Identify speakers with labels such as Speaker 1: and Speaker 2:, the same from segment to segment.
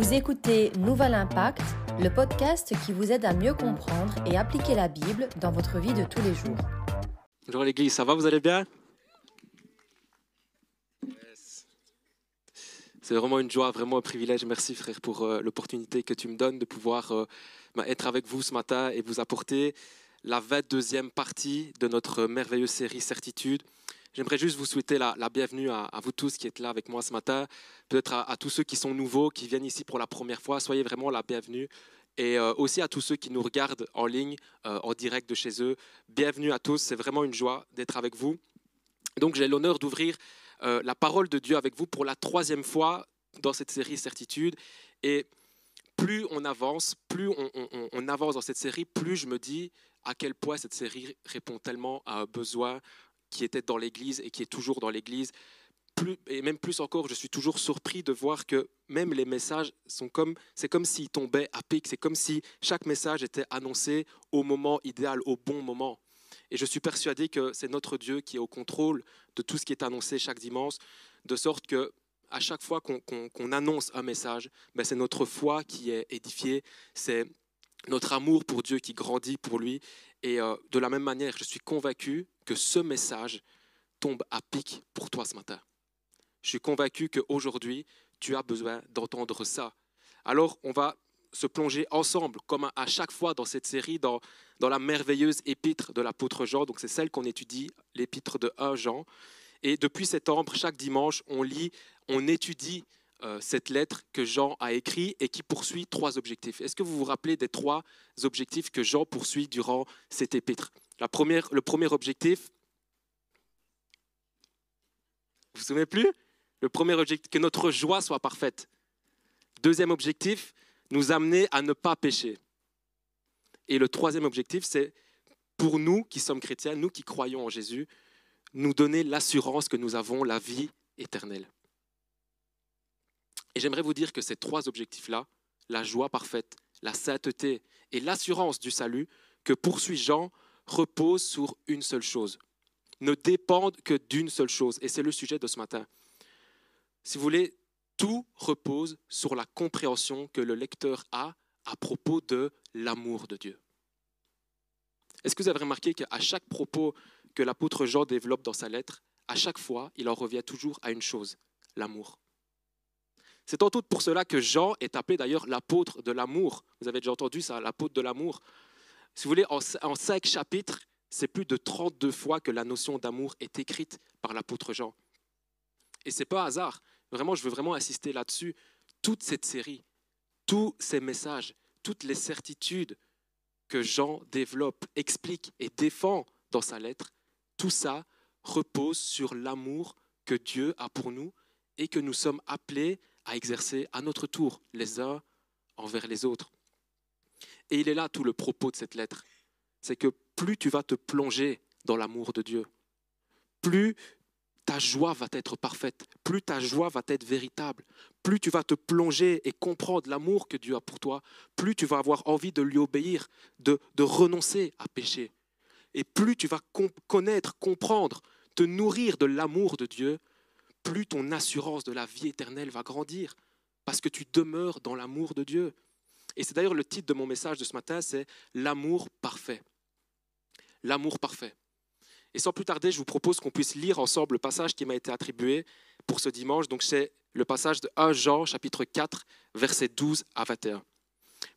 Speaker 1: Vous écoutez Nouvel Impact, le podcast qui vous aide à mieux comprendre et appliquer la Bible dans votre vie de tous les jours.
Speaker 2: Bonjour l'église, ça va, vous allez bien? C'est vraiment une joie, vraiment un privilège. Merci frère pour euh, l'opportunité que tu me donnes de pouvoir euh, être avec vous ce matin et vous apporter la 22e partie de notre merveilleuse série Certitude. J'aimerais juste vous souhaiter la, bienvenue à, vous tous qui êtes là avec moi ce matin, peut-être à, tous ceux qui sont nouveaux, qui viennent ici pour la première fois. Soyez vraiment la bienvenue. Et euh, aussi à tous ceux qui nous regardent en ligne, euh, en direct de chez eux. Bienvenue à tous, c'est vraiment une joie d'être avec vous. Donc j'ai l'honneur d'ouvrir euh, la parole de Dieu avec vous pour la troisième fois dans cette série Certitude. Et plus on avance, plus on, on avance dans cette série, plus je me dis à quel point cette série répond tellement à un besoin qui était dans l'Église et qui est toujours dans l'Église. Et même plus encore, je suis toujours surpris de voir que même les messages sont comme, c'est comme s'ils tombaient à pic, c'est comme si chaque message était annoncé au moment idéal, au bon moment. Et je suis persuadé que c'est notre Dieu qui est au contrôle de tout ce qui est annoncé chaque dimanche, de sorte que à chaque fois qu'on annonce un message, ben c'est notre foi qui est édifiée, c'est notre amour pour Dieu qui grandit pour lui. Et euh, de la même manière, je suis convaincu que ce message tombe à pic pour toi ce matin. Je suis convaincu qu'aujourd'hui, tu as besoin d'entendre ça. Alors, on va se plonger ensemble, comme à chaque fois dans cette série, dans, dans la merveilleuse épître de l'apôtre Jean. Donc, c'est celle qu'on étudie, l'épître de 1 Jean. Et depuis septembre, chaque dimanche, on lit, on étudie cette lettre que Jean a écrite et qui poursuit trois objectifs. Est-ce que vous vous rappelez des trois objectifs que Jean poursuit durant cette épître? La première, Le premier objectif, vous vous souvenez plus? Le premier objectif, que notre joie soit parfaite. Deuxième objectif, nous amener à ne pas pécher. Et le troisième objectif, c'est pour nous qui sommes chrétiens, nous qui croyons en Jésus, nous donner l'assurance que nous avons la vie éternelle. Et j'aimerais vous dire que ces trois objectifs-là, la joie parfaite, la sainteté et l'assurance du salut que poursuit Jean, reposent sur une seule chose, ne dépendent que d'une seule chose. Et c'est le sujet de ce matin. Si vous voulez, tout repose sur la compréhension que le lecteur a à propos de l'amour de Dieu. Est-ce que vous avez remarqué qu'à chaque propos que l'apôtre Jean développe dans sa lettre, à chaque fois, il en revient toujours à une chose, l'amour? C'est en tout pour cela que Jean est appelé d'ailleurs l'apôtre de l'amour. Vous avez déjà entendu ça, l'apôtre de l'amour. Si vous voulez, en, cinq chapitres, c'est plus de 32 fois que la notion d'amour est écrite par l'apôtre Jean. Et ce n'est pas hasard. Vraiment, je veux vraiment insister là-dessus. Toute cette série, tous ces messages, toutes les certitudes que Jean développe, explique et défend dans sa lettre, tout ça repose sur l'amour que Dieu a pour nous et que nous sommes appelés à exercer à notre tour les uns envers les autres. Et il est là tout le propos de cette lettre. C'est que plus tu vas te plonger dans l'amour de Dieu, plus ta joie va être parfaite, plus ta joie va être véritable, plus tu vas te plonger et comprendre l'amour que Dieu a pour toi, plus tu vas avoir envie de lui obéir, de, de renoncer à pécher. Et plus tu vas connaître, comprendre, te nourrir de l'amour de Dieu, plus ton assurance de la vie éternelle va grandir, parce que tu demeures dans l'amour de Dieu. Et c'est d'ailleurs le titre de mon message de ce matin, c'est l'amour parfait. L'amour parfait. Et sans plus tarder, je vous propose qu'on puisse lire ensemble le passage qui m'a été attribué pour ce dimanche. Donc c'est le passage de 1 Jean chapitre 4, versets 12 à 21.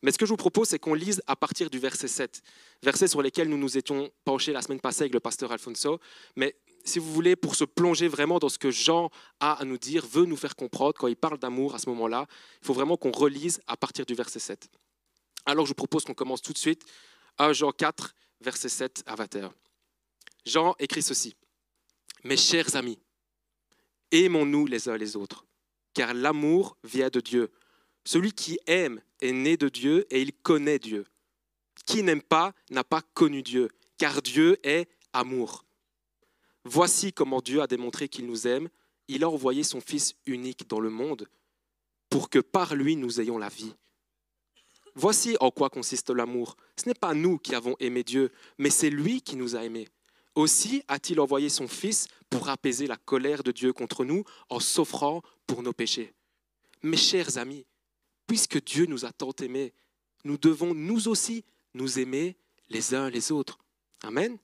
Speaker 2: Mais ce que je vous propose, c'est qu'on lise à partir du verset 7, verset sur lesquels nous nous étions penchés la semaine passée avec le pasteur Alfonso. Mais si vous voulez, pour se plonger vraiment dans ce que Jean a à nous dire, veut nous faire comprendre, quand il parle d'amour à ce moment-là, il faut vraiment qu'on relise à partir du verset 7. Alors je vous propose qu'on commence tout de suite à Jean 4, verset 7 à 21. Jean écrit ceci. Mes chers amis, aimons-nous les uns les autres, car l'amour vient de Dieu. Celui qui aime est né de Dieu et il connaît Dieu. Qui n'aime pas n'a pas connu Dieu, car Dieu est amour. Voici comment Dieu a démontré qu'il nous aime. Il a envoyé son Fils unique dans le monde pour que par lui nous ayons la vie. Voici en quoi consiste l'amour. Ce n'est pas nous qui avons aimé Dieu, mais c'est lui qui nous a aimés. Aussi a-t-il envoyé son Fils pour apaiser la colère de Dieu contre nous en s'offrant pour nos péchés. Mes chers amis, puisque Dieu nous a tant aimés, nous devons nous aussi nous aimer les uns les autres. Amen.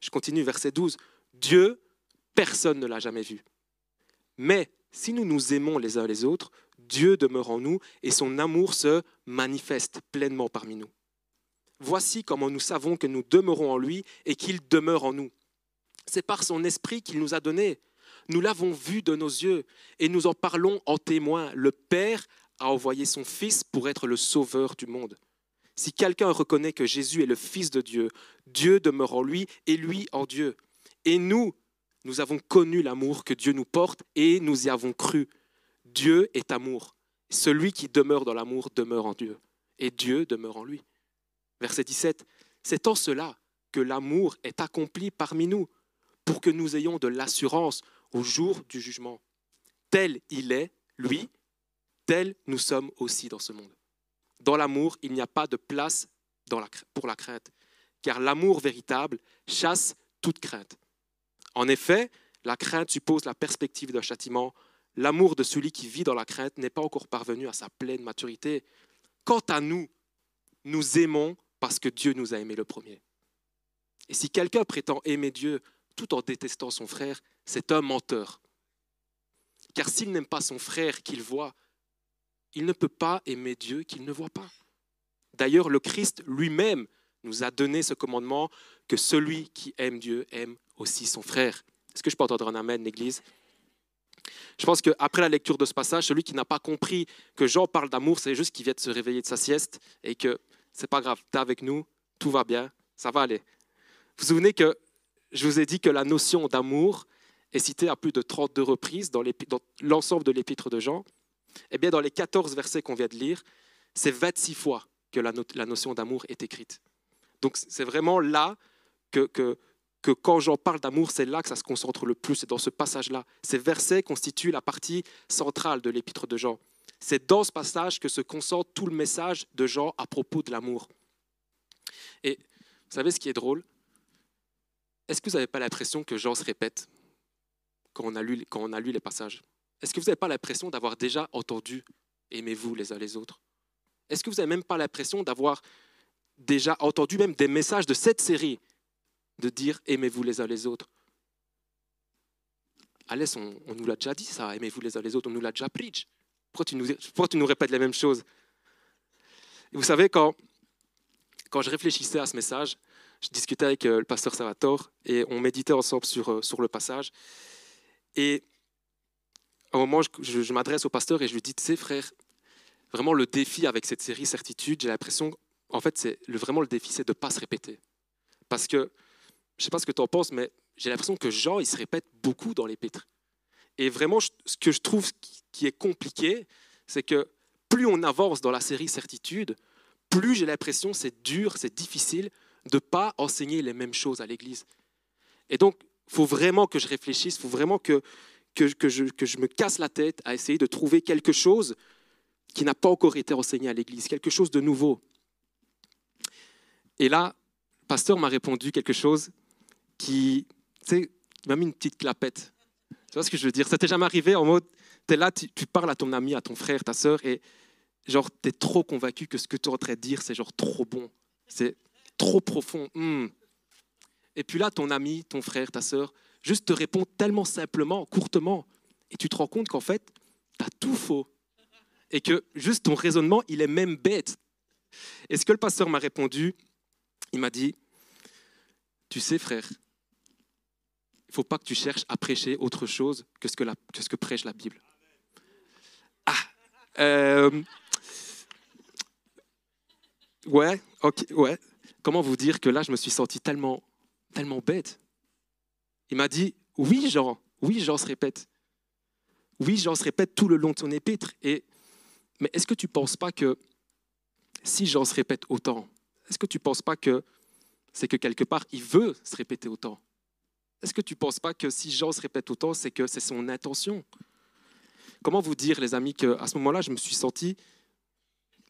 Speaker 2: Je continue, verset 12. Dieu, personne ne l'a jamais vu. Mais si nous nous aimons les uns les autres, Dieu demeure en nous et son amour se manifeste pleinement parmi nous. Voici comment nous savons que nous demeurons en lui et qu'il demeure en nous. C'est par son esprit qu'il nous a donné. Nous l'avons vu de nos yeux et nous en parlons en témoin. Le Père a envoyé son Fils pour être le sauveur du monde. Si quelqu'un reconnaît que Jésus est le Fils de Dieu, Dieu demeure en lui et lui en Dieu. Et nous, nous avons connu l'amour que Dieu nous porte et nous y avons cru. Dieu est amour. Celui qui demeure dans l'amour demeure en Dieu et Dieu demeure en lui. Verset 17. C'est en cela que l'amour est accompli parmi nous, pour que nous ayons de l'assurance au jour du jugement. Tel il est, lui, tel nous sommes aussi dans ce monde. Dans l'amour, il n'y a pas de place pour la crainte, car l'amour véritable chasse toute crainte. En effet, la crainte suppose la perspective d'un châtiment. L'amour de celui qui vit dans la crainte n'est pas encore parvenu à sa pleine maturité. Quant à nous, nous aimons parce que Dieu nous a aimés le premier. Et si quelqu'un prétend aimer Dieu tout en détestant son frère, c'est un menteur. Car s'il n'aime pas son frère qu'il voit, il ne peut pas aimer Dieu qu'il ne voit pas. D'ailleurs, le Christ lui-même nous a donné ce commandement que celui qui aime Dieu aime aussi son frère. Est-ce que je peux entendre un Amen, l'Église? Je pense qu'après la lecture de ce passage, celui qui n'a pas compris que Jean parle d'amour, c'est juste qu'il vient de se réveiller de sa sieste et que c'est pas grave, tu es avec nous, tout va bien, ça va aller. Vous vous souvenez que je vous ai dit que la notion d'amour est citée à plus de 32 reprises dans l'ensemble de l'épître de Jean? Eh bien, dans les 14 versets qu'on vient de lire, c'est 26 fois que la, notion d'amour est écrite. Donc, c'est vraiment là que, que, que quand j'en parle d'amour, c'est là que ça se concentre le plus, c'est dans ce passage-là. Ces versets constituent la partie centrale de l'épître de Jean. C'est dans ce passage que se concentre tout le message de Jean à propos de l'amour. Et vous savez ce qui est drôle? Est-ce que vous n'avez pas l'impression que Jean se répète quand on a lu, quand on a lu les passages? Est-ce que vous n'avez pas l'impression d'avoir déjà entendu aimez-vous les uns les autres? Est-ce que vous n'avez même pas l'impression d'avoir déjà entendu même des messages de cette série de dire aimez-vous les uns les autres? Alès, on, nous l'a déjà dit ça, aimez-vous les uns les autres, on nous l'a déjà preach. Pourquoi tu nous, répètes les mêmes choses Et Vous savez, quand, quand je réfléchissais à ce message, je discutais avec euh, le pasteur Salvatore et on méditait ensemble sur, euh, sur le passage. Et un moment, je, m'adresse au pasteur et je lui dis, tu sais, frère, vraiment le défi avec cette série Certitude, j'ai l'impression, en fait, c'est vraiment le défi, c'est de ne pas se répéter. Parce que, je ne sais pas ce que tu en penses, mais j'ai l'impression que Jean, il se répète beaucoup dans l'épître. Et vraiment, ce que je trouve qui est compliqué, c'est que plus on avance dans la série Certitude, plus j'ai l'impression c'est dur, c'est difficile de ne pas enseigner les mêmes choses à l'Église. Et donc, il faut vraiment que je réfléchisse, il faut vraiment que, que, je, que je me casse la tête à essayer de trouver quelque chose qui n'a pas encore été enseigné à l'Église, quelque chose de nouveau. Et là, le pasteur m'a répondu quelque chose qui, tu m'a mis une petite clapette. Tu vois ce que je veux dire? Ça t'est jamais arrivé en mode, tu es là, tu, parles à ton ami, à ton frère, ta soeur, et genre, tu es trop convaincu que ce que tu es en train de dire, c'est genre trop bon, c'est trop profond. Hmm. Et puis là, ton ami, ton frère, ta soeur, juste te répond tellement simplement, courtement, et tu te rends compte qu'en fait, tu as tout faux. Et que juste ton raisonnement, il est même bête. Et ce que le pasteur m'a répondu, il m'a dit, tu sais frère, il faut pas que tu cherches à prêcher autre chose que ce que, ce que prêche la Bible. Ah, euh, ouais, ok, ouais. Comment vous dire que là, je me suis senti tellement, tellement bête? Il m'a dit, oui Jean, oui Jean se répète. Oui Jean se répète tout le long de son épître. Et, mais est-ce que tu ne penses pas que si Jean se répète autant, est-ce que tu ne penses pas que c'est que quelque part, il veut se répéter autant? Est-ce que tu ne penses pas que si Jean se répète autant, c'est que c'est son intention? Comment vous dire, les amis, qu'à ce moment-là, je me suis senti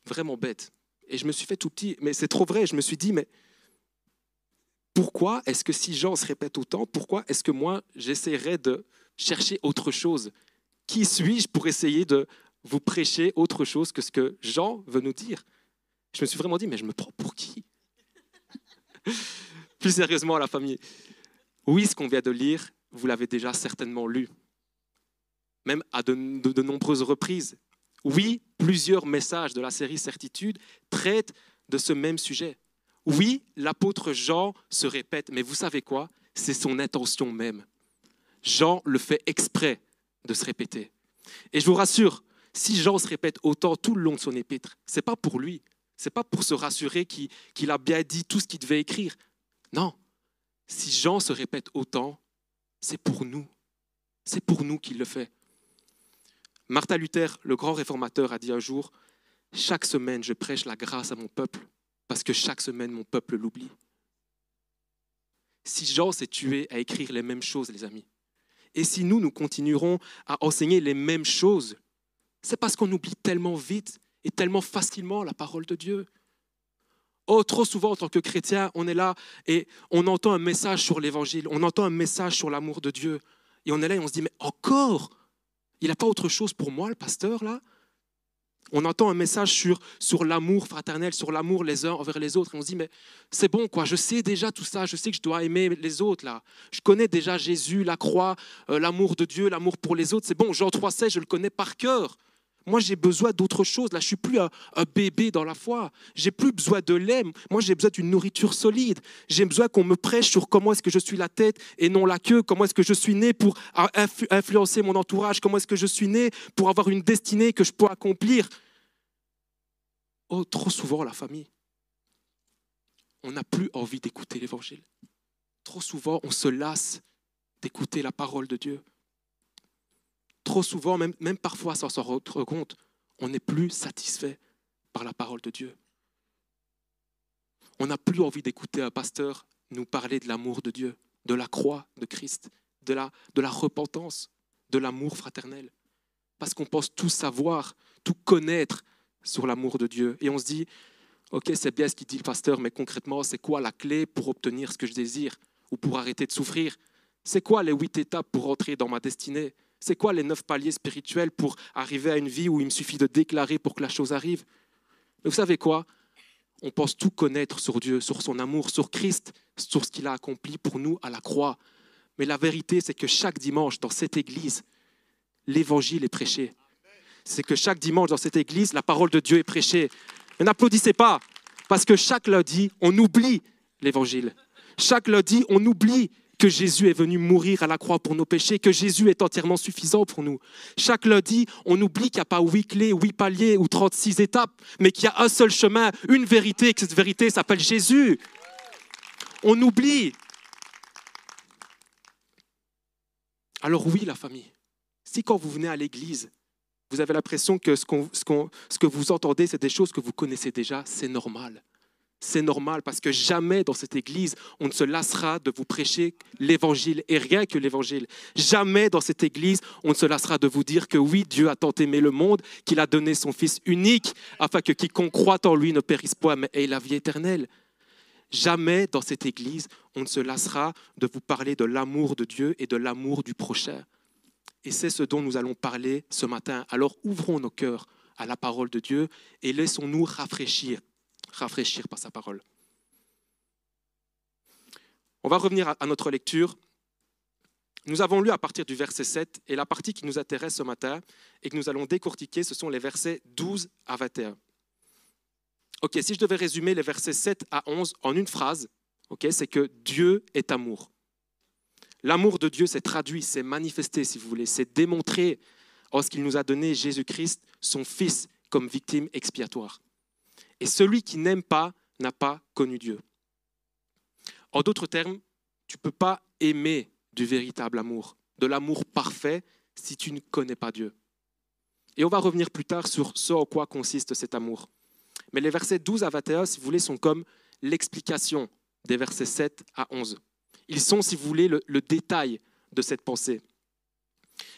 Speaker 2: vraiment bête? Et je me suis fait tout petit. Mais c'est trop vrai. Je me suis dit, mais pourquoi est-ce que si Jean se répète autant, pourquoi est-ce que moi, j'essaierais de chercher autre chose? Qui suis-je pour essayer de vous prêchez autre chose que ce que Jean veut nous dire? Je me suis vraiment dit, mais je me prends pour qui? Plus sérieusement, la famille. Oui, ce qu'on vient de lire, vous l'avez déjà certainement lu, même à de, de nombreuses reprises. Oui, plusieurs messages de la série Certitude traitent de ce même sujet. Oui, l'apôtre Jean se répète, mais vous savez quoi? C'est son intention même. Jean le fait exprès de se répéter. Et je vous rassure, si Jean se répète autant tout le long de son épître, c'est pas pour lui, c'est pas pour se rassurer qu'il a bien dit tout ce qu'il devait écrire. Non, si Jean se répète autant, c'est pour nous. C'est pour nous qu'il le fait. Martin Luther, le grand réformateur, a dit un jour, Chaque semaine, je prêche la grâce à mon peuple, parce que chaque semaine, mon peuple l'oublie. Si Jean s'est tué à écrire les mêmes choses, les amis, et si nous, nous continuerons à enseigner les mêmes choses, c'est parce qu'on oublie tellement vite et tellement facilement la parole de Dieu. Oh, trop souvent, en tant que chrétien, on est là et on entend un message sur l'évangile, on entend un message sur l'amour de Dieu. Et on est là et on se dit, mais encore Il n'a pas autre chose pour moi, le pasteur, là? On entend un message sur, sur l'amour fraternel, sur l'amour les uns envers les autres. Et on se dit, mais c'est bon, quoi, je sais déjà tout ça, je sais que je dois aimer les autres, là. Je connais déjà Jésus, la croix, euh, l'amour de Dieu, l'amour pour les autres. C'est bon, Jean 3,16, je le connais par cœur. Moi, j'ai besoin d'autre chose. Là, je suis plus un, bébé dans la foi. J'ai plus besoin de lait. Moi, j'ai besoin d'une nourriture solide. J'ai besoin qu'on me prêche sur comment est-ce que je suis la tête et non la queue. Comment est-ce que je suis né pour influencer mon entourage? Comment est-ce que je suis né pour avoir une destinée que je peux accomplir? Oh, trop souvent, la famille, on n'a plus envie d'écouter l'évangile. Trop souvent, on se lasse d'écouter la parole de Dieu trop souvent, même, même parfois sans s'en rendre compte, on n'est plus satisfait par la parole de Dieu. On n'a plus envie d'écouter un pasteur nous parler de l'amour de Dieu, de la croix de Christ, de la, de la repentance, de l'amour fraternel. Parce qu'on pense tout savoir, tout connaître sur l'amour de Dieu. Et on se dit, ok, c'est bien ce qu'il dit le pasteur, mais concrètement, c'est quoi la clé pour obtenir ce que je désire ou pour arrêter de souffrir? C'est quoi les huit étapes pour entrer dans ma destinée? C'est quoi les neuf paliers spirituels pour arriver à une vie où il me suffit de déclarer pour que la chose arrive? Mais vous savez quoi? On pense tout connaître sur Dieu, sur son amour, sur Christ, sur ce qu'il a accompli pour nous à la croix. Mais la vérité, c'est que chaque dimanche dans cette église, l'évangile est prêché. C'est que chaque dimanche dans cette église, la parole de Dieu est prêchée. n'applaudissez pas, parce que chaque lundi, on oublie l'évangile. Chaque lundi, on oublie que Jésus est venu mourir à la croix pour nos péchés, que Jésus est entièrement suffisant pour nous. Chaque lundi, on oublie qu'il n'y a pas huit clés, huit paliers ou 36 étapes, mais qu'il y a un seul chemin, une vérité, et que cette vérité s'appelle Jésus. On oublie. Alors oui, la famille, si quand vous venez à l'église, vous avez l'impression que ce, ce que vous entendez, c'est des choses que vous connaissez déjà, c'est normal c'est normal parce que jamais dans cette église, on ne se lassera de vous prêcher l'évangile et rien que l'évangile. Jamais dans cette église, on ne se lassera de vous dire que oui, Dieu a tant aimé le monde qu'il a donné son Fils unique afin que quiconque croit en lui ne périsse pas mais ait la vie éternelle. Jamais dans cette église, on ne se lassera de vous parler de l'amour de Dieu et de l'amour du prochain. Et c'est ce dont nous allons parler ce matin. Alors ouvrons nos cœurs à la parole de Dieu et laissons-nous rafraîchir rafraîchir par sa parole. On va revenir à notre lecture. Nous avons lu à partir du verset 7 et la partie qui nous intéresse ce matin et que nous allons décortiquer, ce sont les versets 12 à 21. Ok, si je devais résumer les versets 7 à 11 en une phrase, c'est que Dieu est amour. L'amour de Dieu s'est traduit, s'est manifesté, si vous voulez, s'est démontré en ce qu'il nous a donné Jésus-Christ, son Fils, comme victime expiatoire. Et celui qui n'aime pas n'a pas connu Dieu. En d'autres termes, tu ne peux pas aimer du véritable amour, de l'amour parfait, si tu ne connais pas Dieu. Et on va revenir plus tard sur ce en quoi consiste cet amour. Mais les versets 12 à 21, si vous voulez, sont comme l'explication des versets 7 à 11. Ils sont, si vous voulez, le, le détail de cette pensée.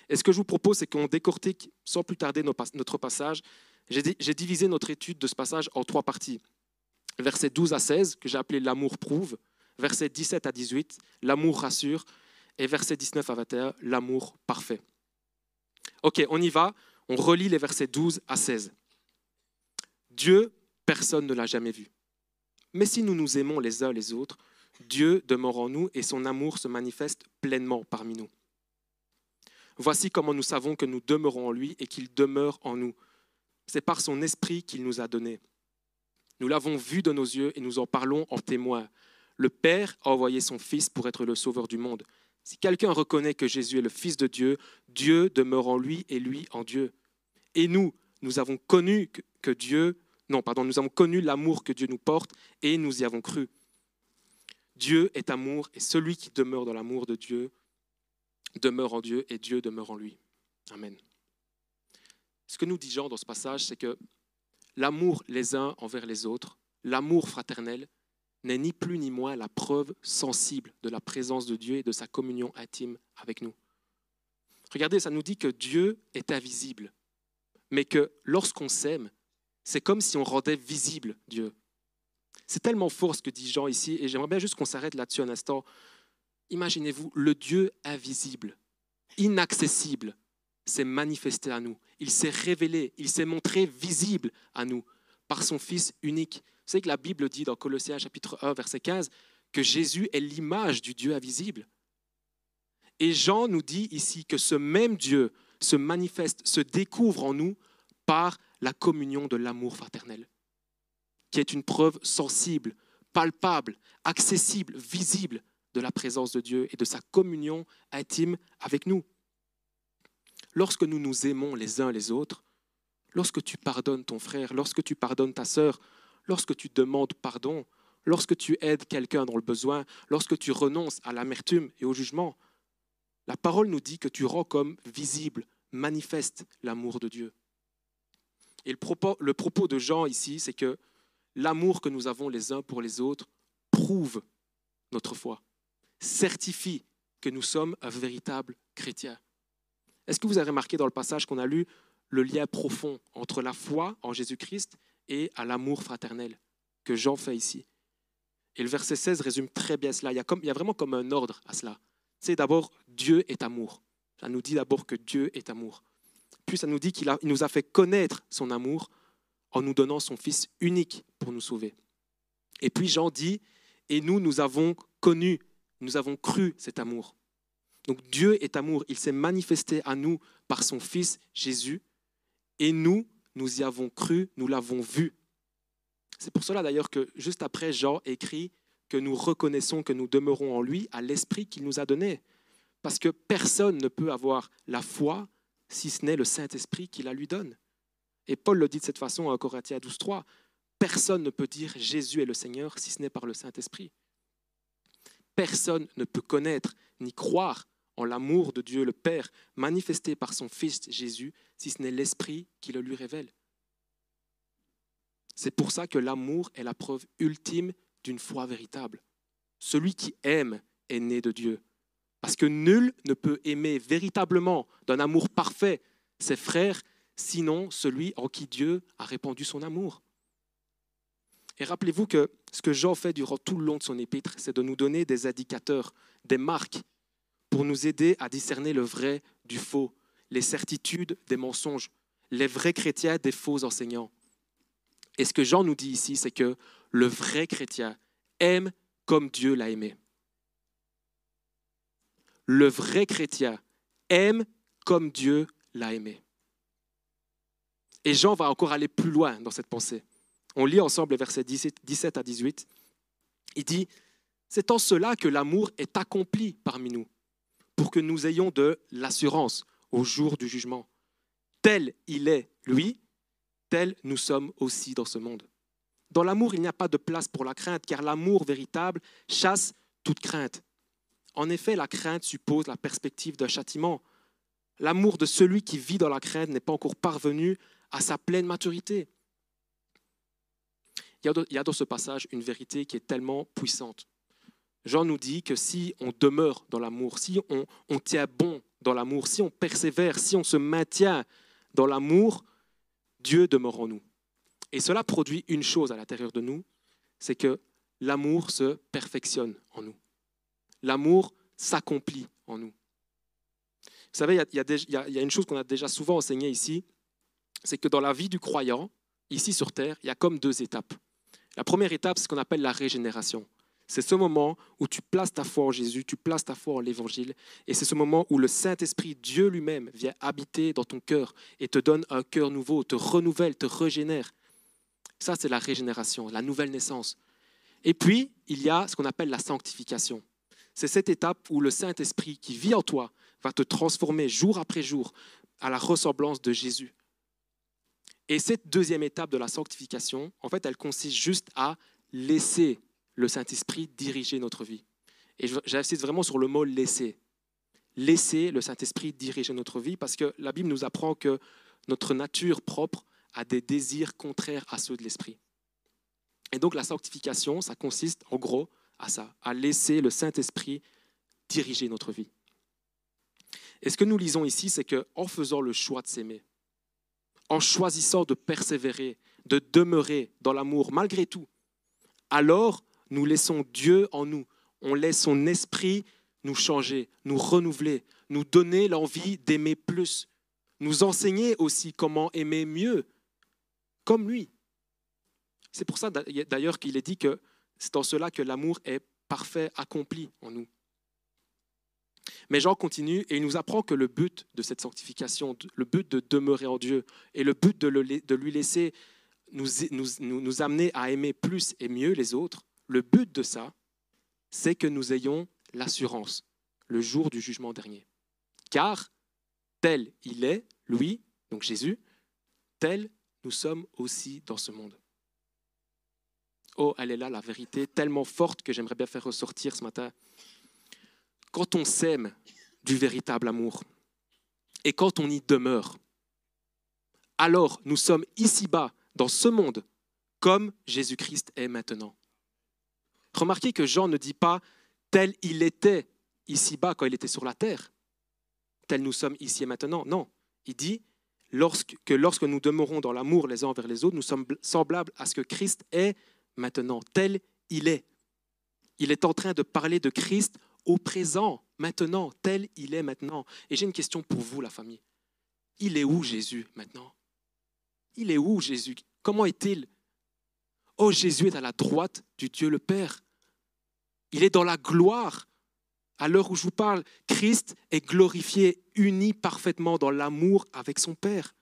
Speaker 2: Et ce que je vous propose, c'est qu'on décortique sans plus tarder notre passage j'ai divisé notre étude de ce passage en trois parties. Versets 12 à 16, que j'ai appelé l'amour prouve, versets 17 à 18, l'amour rassure, et versets 19 à 21, l'amour parfait. Ok, on y va. On relit les versets 12 à 16. Dieu, personne ne l'a jamais vu. Mais si nous nous aimons les uns les autres, Dieu demeure en nous et son amour se manifeste pleinement parmi nous. Voici comment nous savons que nous demeurons en lui et qu'il demeure en nous. C'est par son esprit qu'il nous a donné. Nous l'avons vu de nos yeux et nous en parlons en témoin. Le Père a envoyé son Fils pour être le sauveur du monde. Si quelqu'un reconnaît que Jésus est le Fils de Dieu, Dieu demeure en lui et lui en Dieu. Et nous, nous avons connu que Dieu, non, pardon, nous avons connu l'amour que Dieu nous porte et nous y avons cru. Dieu est amour et celui qui demeure dans l'amour de Dieu demeure en Dieu et Dieu demeure en lui. Amen. Ce que nous dit Jean dans ce passage, c'est que l'amour les uns envers les autres, l'amour fraternel, n'est ni plus ni moins la preuve sensible de la présence de Dieu et de sa communion intime avec nous. Regardez, ça nous dit que Dieu est invisible, mais que lorsqu'on s'aime, c'est comme si on rendait visible Dieu. C'est tellement fort ce que dit Jean ici, et j'aimerais bien juste qu'on s'arrête là-dessus un instant. Imaginez-vous, le Dieu invisible, inaccessible, s'est manifesté à nous. Il s'est révélé, il s'est montré visible à nous par son Fils unique. Vous savez que la Bible dit dans Colossiens chapitre 1, verset 15, que Jésus est l'image du Dieu invisible. Et Jean nous dit ici que ce même Dieu se manifeste, se découvre en nous par la communion de l'amour fraternel qui est une preuve sensible, palpable, accessible, visible de la présence de Dieu et de sa communion intime avec nous. Lorsque nous nous aimons les uns les autres, lorsque tu pardonnes ton frère, lorsque tu pardonnes ta sœur, lorsque tu demandes pardon, lorsque tu aides quelqu'un dans le besoin, lorsque tu renonces à l'amertume et au jugement, la parole nous dit que tu rends comme visible, manifeste l'amour de Dieu. Et le propos, le propos de Jean ici, c'est que l'amour que nous avons les uns pour les autres prouve notre foi, certifie que nous sommes un véritable chrétien. Est-ce que vous avez remarqué dans le passage qu'on a lu le lien profond entre la foi en Jésus-Christ et à l'amour fraternel que Jean fait ici? Et le verset 16 résume très bien cela. Il y a, comme, vraiment comme un ordre à cela. C'est d'abord Dieu est amour. Ça nous dit d'abord que Dieu est amour. Puis ça nous dit qu'il nous a fait connaître son amour en nous donnant son Fils unique pour nous sauver. Et puis Jean dit, et nous, nous avons connu, nous avons cru cet amour. Donc Dieu est amour, il s'est manifesté à nous par son Fils Jésus, et nous, nous y avons cru, nous l'avons vu. C'est pour cela d'ailleurs que juste après, Jean écrit que nous reconnaissons que nous demeurons en lui à l'Esprit qu'il nous a donné. Parce que personne ne peut avoir la foi si ce n'est le Saint-Esprit qui la lui donne. Et Paul le dit de cette façon à Corinthiens 12, 3. Personne ne peut dire Jésus est le Seigneur si ce n'est par le Saint-Esprit. Personne ne peut connaître ni croire en l'amour de Dieu le Père manifesté par son Fils Jésus si ce n'est l'Esprit qui le lui révèle. C'est pour ça que l'amour est la preuve ultime d'une foi véritable. Celui qui aime est né de Dieu. Parce que nul ne peut aimer véritablement d'un amour parfait ses frères sinon celui en qui Dieu a répandu son amour. Et rappelez-vous que ce que Jean fait durant tout le long de son épître, c'est de nous donner des indicateurs, des marques, pour nous aider à discerner le vrai du faux, les certitudes des mensonges, les vrais chrétiens des faux enseignants. Et ce que Jean nous dit ici, c'est que le vrai chrétien aime comme Dieu l'a aimé. Le vrai chrétien aime comme Dieu l'a aimé. Et Jean va encore aller plus loin dans cette pensée. On lit ensemble les versets 17 à 18. Il dit, c'est en cela que l'amour est accompli parmi nous, pour que nous ayons de l'assurance au jour du jugement. Tel il est, lui, tel nous sommes aussi dans ce monde. Dans l'amour, il n'y a pas de place pour la crainte, car l'amour véritable chasse toute crainte. En effet, la crainte suppose la perspective d'un châtiment. L'amour de celui qui vit dans la crainte n'est pas encore parvenu à sa pleine maturité. Il y a dans ce passage une vérité qui est tellement puissante. Jean nous dit que si on demeure dans l'amour, si on, tient bon dans l'amour, si on persévère, si on se maintient dans l'amour, Dieu demeure en nous. Et cela produit une chose à l'intérieur de nous, c'est que l'amour se perfectionne en nous. L'amour s'accomplit en nous. Vous savez, il y, a, une chose qu'on a déjà souvent enseignée ici, c'est que dans la vie du croyant, ici sur Terre, il y a comme deux étapes. La première étape, c'est ce qu'on appelle la régénération. C'est ce moment où tu places ta foi en Jésus, tu places ta foi en l'Évangile, et c'est ce moment où le Saint-Esprit, Dieu lui-même, vient habiter dans ton cœur et te donne un cœur nouveau, te renouvelle, te régénère. Ça, c'est la régénération, la nouvelle naissance. Et puis, il y a ce qu'on appelle la sanctification. C'est cette étape où le Saint-Esprit qui vit en toi va te transformer jour après jour à la ressemblance de Jésus. Et cette deuxième étape de la sanctification, en fait, elle consiste juste à laisser le Saint-Esprit diriger notre vie. Et j'insiste vraiment sur le mot laisser. Laisser le Saint-Esprit diriger notre vie parce que la Bible nous apprend que notre nature propre a des désirs contraires à ceux de l'Esprit. Et donc la sanctification, ça consiste en gros à ça, à laisser le Saint-Esprit diriger notre vie. Et ce que nous lisons ici, c'est qu'en faisant le choix de s'aimer, en choisissant de persévérer, de demeurer dans l'amour malgré tout, alors nous laissons Dieu en nous. On laisse son esprit nous changer, nous renouveler, nous donner l'envie d'aimer plus, nous enseigner aussi comment aimer mieux, comme lui. C'est pour ça d'ailleurs qu'il est dit que c'est en cela que l'amour est parfait, accompli en nous. Mais Jean continue et il nous apprend que le but de cette sanctification, le but de demeurer en Dieu et le but de, lui laisser nous, amener à aimer plus et mieux les autres, le but de ça, c'est que nous ayons l'assurance le jour du jugement dernier. Car tel il est, lui, donc Jésus, tel nous sommes aussi dans ce monde. Oh, elle est là, la vérité, tellement forte que j'aimerais bien faire ressortir ce matin quand on s'aime du véritable amour et quand on y demeure, alors nous sommes ici-bas, dans ce monde, comme Jésus-Christ est maintenant. Remarquez que Jean ne dit pas tel il était ici-bas quand il était sur la terre, tel nous sommes ici et maintenant. Non, il dit que lorsque nous demeurons dans l'amour les uns envers les autres, nous sommes semblables à ce que Christ est maintenant, tel il est. Il est en train de parler de Christ au présent, maintenant, tel il est maintenant. Et j'ai une question pour vous, la famille. Il est où Jésus maintenant? Il est où Jésus? Comment est-il? Oh, Jésus est à la droite du Dieu le Père. Il est dans la gloire. À l'heure où je vous parle, Christ est glorifié, uni parfaitement dans l'amour avec son Père.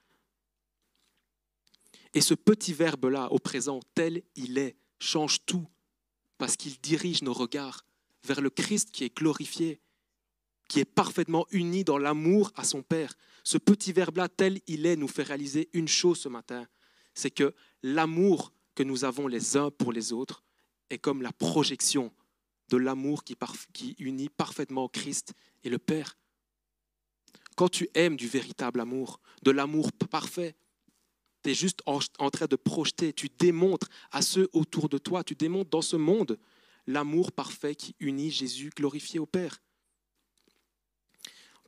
Speaker 2: Et ce petit verbe-là, au présent, tel il est, change tout, parce qu'il dirige nos regards vers le Christ qui est glorifié, qui est parfaitement uni dans l'amour à son Père. Ce petit verbe-là, tel il est, nous fait réaliser une chose ce matin, c'est que l'amour que nous avons les uns pour les autres est comme la projection de l'amour qui, unit parfaitement Christ et le Père. Quand tu aimes du véritable amour, de l'amour parfait, tu es juste en, train de projeter, tu démontres à ceux autour de toi, tu démontres dans ce monde l'amour parfait qui unit Jésus glorifié au Père.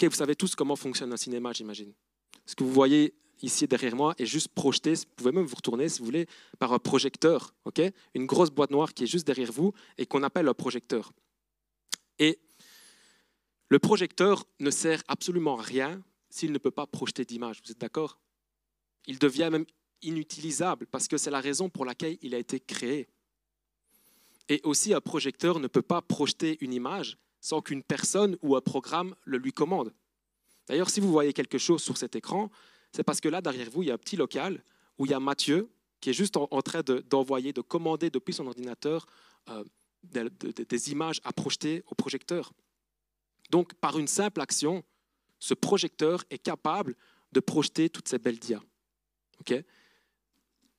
Speaker 2: Vous savez tous comment fonctionne un cinéma, j'imagine. Ce que vous voyez ici derrière moi est juste projeté, vous pouvez même vous retourner si vous voulez, par un projecteur, ok? Une grosse boîte noire qui est juste derrière vous et qu'on appelle un projecteur. Et le projecteur ne sert absolument à rien s'il ne peut pas projeter d'image, vous êtes d'accord? Il devient même inutilisable parce que c'est la raison pour laquelle il a été créé. Et aussi, un projecteur ne peut pas projeter une image sans qu'une personne ou un programme le lui commande. D'ailleurs, si vous voyez quelque chose sur cet écran, c'est parce que là, derrière vous, il y a un petit local où il y a Mathieu qui est juste en, train d'envoyer, de, commander depuis son ordinateur euh, des, images à projeter au projecteur. Donc, par une simple action, ce projecteur est capable de projeter toutes ces belles dias.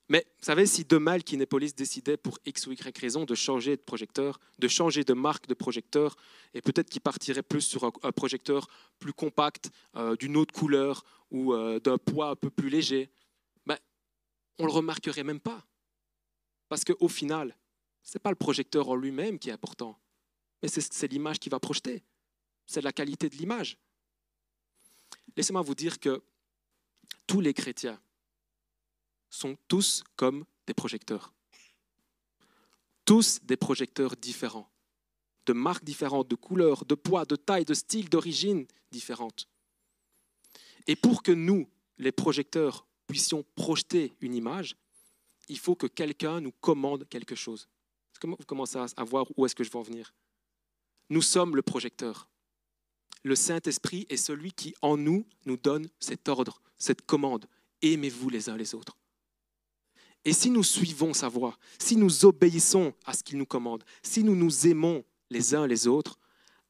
Speaker 2: Mais vous savez, si demain le Kinépolis décidait pour X ou Y raison de changer de projecteur, de changer de marque de projecteur, et peut-être qu'il partirait plus sur un, projecteur plus compact, euh, d'une autre couleur ou euh, d'un poids un peu plus léger, ben, on ne le remarquerait même pas. Parce qu'au final, ce n'est pas le projecteur en lui-même qui est important, mais c'est l'image qui va projeter. C'est la qualité de l'image. Laissez-moi vous dire que tous les chrétiens, sont tous comme des projecteurs. Tous des projecteurs différents, de marques différentes, de couleurs, de poids, de taille, de style, d'origine différentes. Et pour que nous, les projecteurs, puissions projeter une image, il faut que quelqu'un nous commande quelque chose. Vous commencez à voir où est-ce que je veux en venir? Nous sommes le projecteur. Le Saint-Esprit est celui qui, en nous, nous donne cet ordre, cette commande. Aimez-vous les uns les autres. Et si nous suivons sa voix, si nous obéissons à ce qu'il nous commande, si nous nous aimons les uns les autres,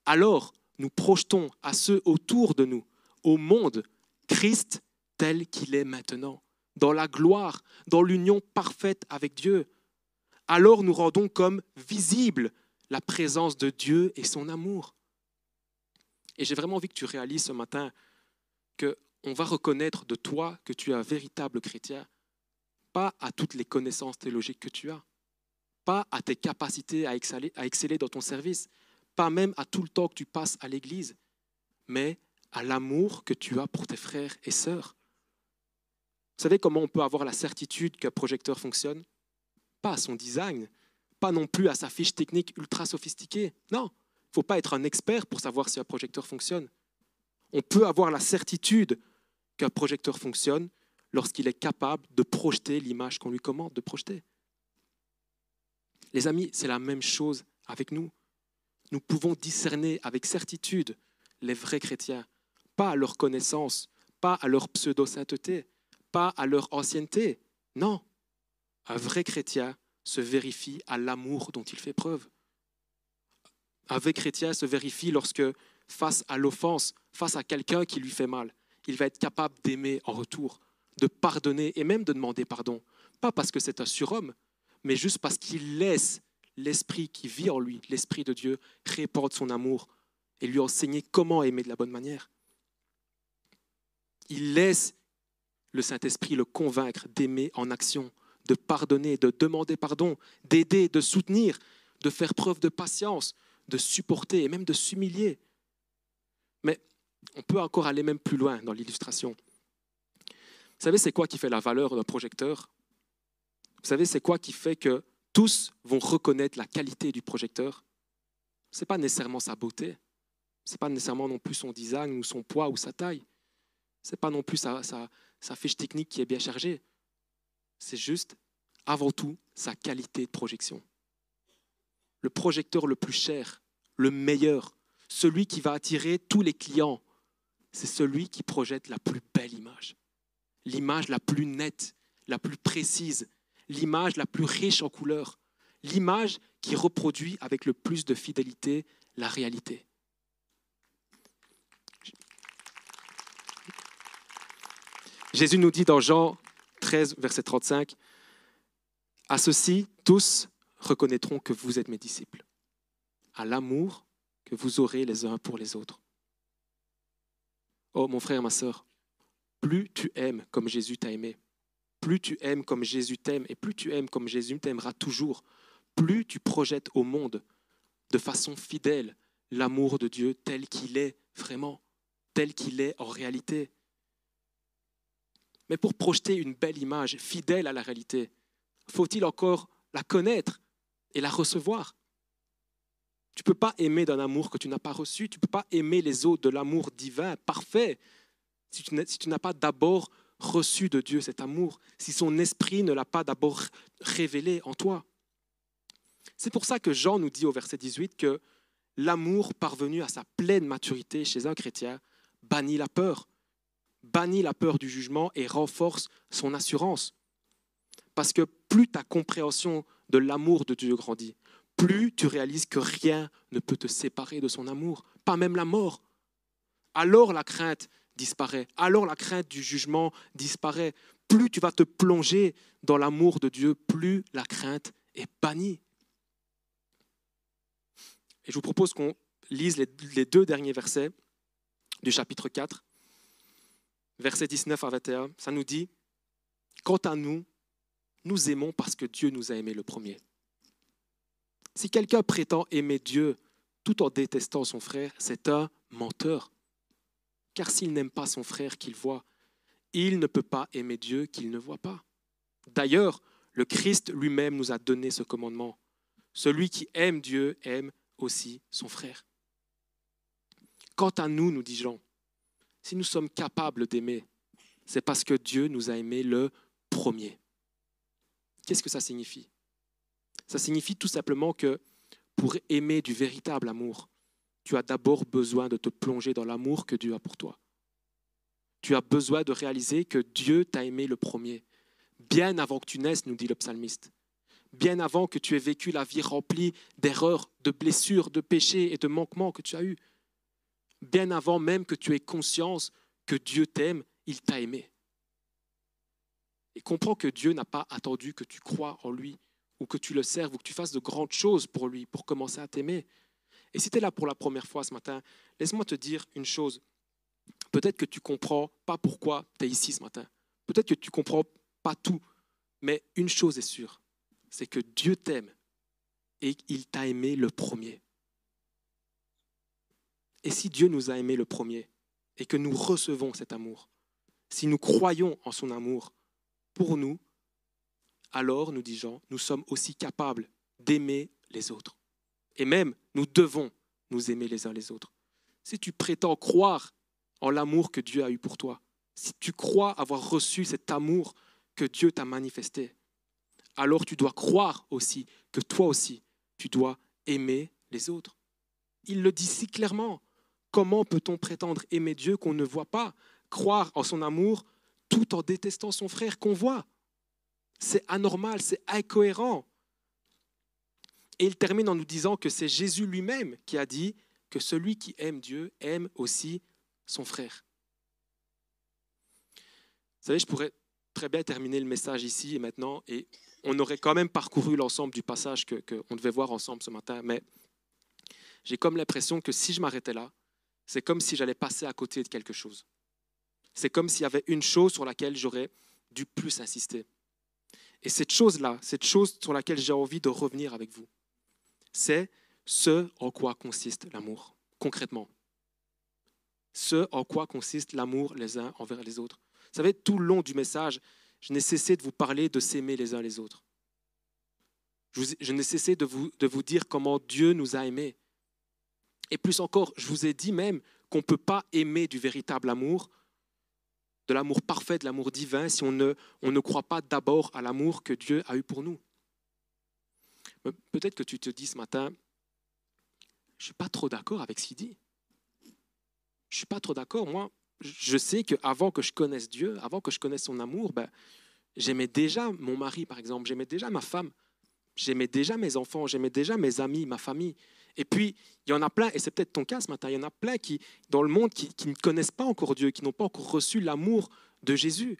Speaker 2: alors nous projetons à ceux autour de nous, au monde, Christ tel qu'il est maintenant, dans la gloire, dans l'union parfaite avec Dieu. Alors nous rendons comme visible la présence de Dieu et son amour. Et j'ai vraiment envie que tu réalises ce matin que on va reconnaître de toi que tu es un véritable chrétien, pas à toutes les connaissances théologiques que tu as, pas à tes capacités à exceller, dans ton service, pas même à tout le temps que tu passes à l'église, mais à l'amour que tu as pour tes frères et sœurs. Vous savez comment on peut avoir la certitude qu'un projecteur fonctionne? Pas à son design, pas non plus à sa fiche technique ultra sophistiquée. Non, il ne faut pas être un expert pour savoir si un projecteur fonctionne. On peut avoir la certitude qu'un projecteur fonctionne lorsqu'il est capable de projeter l'image qu'on lui commande de projeter. Les amis, c'est la même chose avec nous. Nous pouvons discerner avec certitude les vrais chrétiens, pas à leur connaissance, pas à leur pseudo-sainteté, pas à leur ancienneté. Non, un vrai chrétien se vérifie à l'amour dont il fait preuve. Un vrai chrétien se vérifie lorsque, face à l'offense, face à quelqu'un qui lui fait mal, il va être capable d'aimer en retour, de pardonner et même de demander pardon. Pas parce que c'est un surhomme, mais juste parce qu'il laisse l'esprit qui vit en lui, l'esprit de Dieu, répandre son amour et lui enseigner comment aimer de la bonne manière. Il laisse le Saint-Esprit le convaincre d'aimer en action, de pardonner, de demander pardon, d'aider, de soutenir, de faire preuve de patience, de supporter et même de s'humilier. Mais on peut encore aller même plus loin dans l'illustration. Vous savez, c'est quoi qui fait la valeur d'un projecteur? Vous savez, c'est quoi qui fait que tous vont reconnaître la qualité du projecteur? Ce n'est pas nécessairement sa beauté, ce n'est pas nécessairement non plus son design ou son poids ou sa taille, ce n'est pas non plus sa, sa fiche technique qui est bien chargée. C'est juste, avant tout, sa qualité de projection. Le projecteur le plus cher, le meilleur, celui qui va attirer tous les clients, c'est celui qui projette la plus belle image, l'image la plus nette, la plus précise, l'image la plus riche en couleurs, l'image qui reproduit avec le plus de fidélité la réalité. Jésus nous dit dans Jean 13, verset 35, À ceci, tous reconnaîtront que vous êtes mes disciples, à l'amour que vous aurez les uns pour les autres. Oh mon frère, ma sœur, plus tu aimes comme Jésus t'a aimé, plus tu aimes comme Jésus t'aime, et plus tu aimes comme Jésus t'aimera toujours, plus tu projettes au monde de façon fidèle l'amour de Dieu tel qu'il est vraiment, tel qu'il est en réalité. Mais pour projeter une belle image fidèle à la réalité, faut-il encore la connaître et la recevoir? Tu ne peux pas aimer d'un amour que tu n'as pas reçu, tu ne peux pas aimer les autres de l'amour divin, parfait, si tu n'as pas d'abord reçu de Dieu cet amour, si son esprit ne l'a pas d'abord révélé en toi. C'est pour ça que Jean nous dit au verset 18 que l'amour parvenu à sa pleine maturité chez un chrétien bannit la peur bannit la peur du jugement et renforce son assurance. Parce que plus ta compréhension de l'amour de Dieu grandit, plus tu réalises que rien ne peut te séparer de son amour, pas même la mort. Alors la crainte disparaît, alors la crainte du jugement disparaît. Plus tu vas te plonger dans l'amour de Dieu, plus la crainte est bannie. Et je vous propose qu'on lise les, deux derniers versets du chapitre 4 versets 19 à 21, ça nous dit, Quant à nous, nous aimons parce que Dieu nous a aimés le premier. Si quelqu'un prétend aimer Dieu tout en détestant son frère, c'est un menteur. Car s'il n'aime pas son frère qu'il voit, il ne peut pas aimer Dieu qu'il ne voit pas. D'ailleurs, le Christ lui-même nous a donné ce commandement. Celui qui aime Dieu aime aussi son frère. Quant à nous, nous dit Jean, si nous sommes capables d'aimer, c'est parce que Dieu nous a aimés le premier. Qu'est-ce que ça signifie? Ça signifie tout simplement que pour aimer du véritable amour, tu as d'abord besoin de te plonger dans l'amour que Dieu a pour toi. Tu as besoin de réaliser que Dieu t'a aimé le premier, bien avant que tu naisses, nous dit le psalmiste, bien avant que tu aies vécu la vie remplie d'erreurs, de blessures, de péchés et de manquements que tu as eus, bien avant même que tu aies conscience que Dieu t'aime, il t'a aimé. Et comprends que Dieu n'a pas attendu que tu crois en lui ou que tu le serves ou que tu fasses de grandes choses pour lui pour commencer à t'aimer. Et si tu es là pour la première fois ce matin, laisse-moi te dire une chose. Peut-être que tu comprends pas pourquoi tu es ici ce matin. Peut-être que tu comprends pas tout. Mais une chose est sûre, c'est que Dieu t'aime et il t'a aimé le premier. Et si Dieu nous a aimé le premier et que nous recevons cet amour, si nous croyons en son amour pour nous, alors, nous dit Jean, nous sommes aussi capables d'aimer les autres. Et même, nous devons nous aimer les uns les autres. Si tu prétends croire en l'amour que Dieu a eu pour toi, si tu crois avoir reçu cet amour que Dieu t'a manifesté, alors tu dois croire aussi que toi aussi, tu dois aimer les autres. Il le dit si clairement. Comment peut-on prétendre aimer Dieu qu'on ne voit pas, croire en son amour tout en détestant son frère qu'on voit? C'est anormal, c'est incohérent. Et il termine en nous disant que c'est Jésus lui-même qui a dit que celui qui aime Dieu aime aussi son frère. Vous savez, je pourrais très bien terminer le message ici et maintenant, et on aurait quand même parcouru l'ensemble du passage qu'on que devait voir ensemble ce matin, mais j'ai comme l'impression que si je m'arrêtais là, c'est comme si j'allais passer à côté de quelque chose. C'est comme s'il y avait une chose sur laquelle j'aurais dû plus insister. Et cette chose-là, cette chose sur laquelle j'ai envie de revenir avec vous, c'est ce en quoi consiste l'amour, concrètement. Ce en quoi consiste l'amour les uns envers les autres. Vous savez, tout le long du message, je n'ai cessé de vous parler de s'aimer les uns les autres. Je n'ai cessé de vous, dire comment Dieu nous a aimés, et plus encore, je vous ai dit même qu'on ne peut pas aimer du véritable amour, de l'amour parfait, de l'amour divin, si on ne croit pas d'abord à l'amour que Dieu a eu pour nous. Peut-être que tu te dis ce matin, je ne suis pas trop d'accord avec ce qu'il dit. Je ne suis pas trop d'accord. Moi, je sais qu'avant que je connaisse Dieu, avant que je connaisse son amour, ben, j'aimais déjà mon mari, par exemple, j'aimais déjà ma femme, j'aimais déjà mes enfants, j'aimais déjà mes amis, ma famille. Et puis, il y en a plein, et c'est peut-être ton cas ce matin, il y en a plein qui, dans le monde qui, ne connaissent pas encore Dieu, qui n'ont pas encore reçu l'amour de Jésus,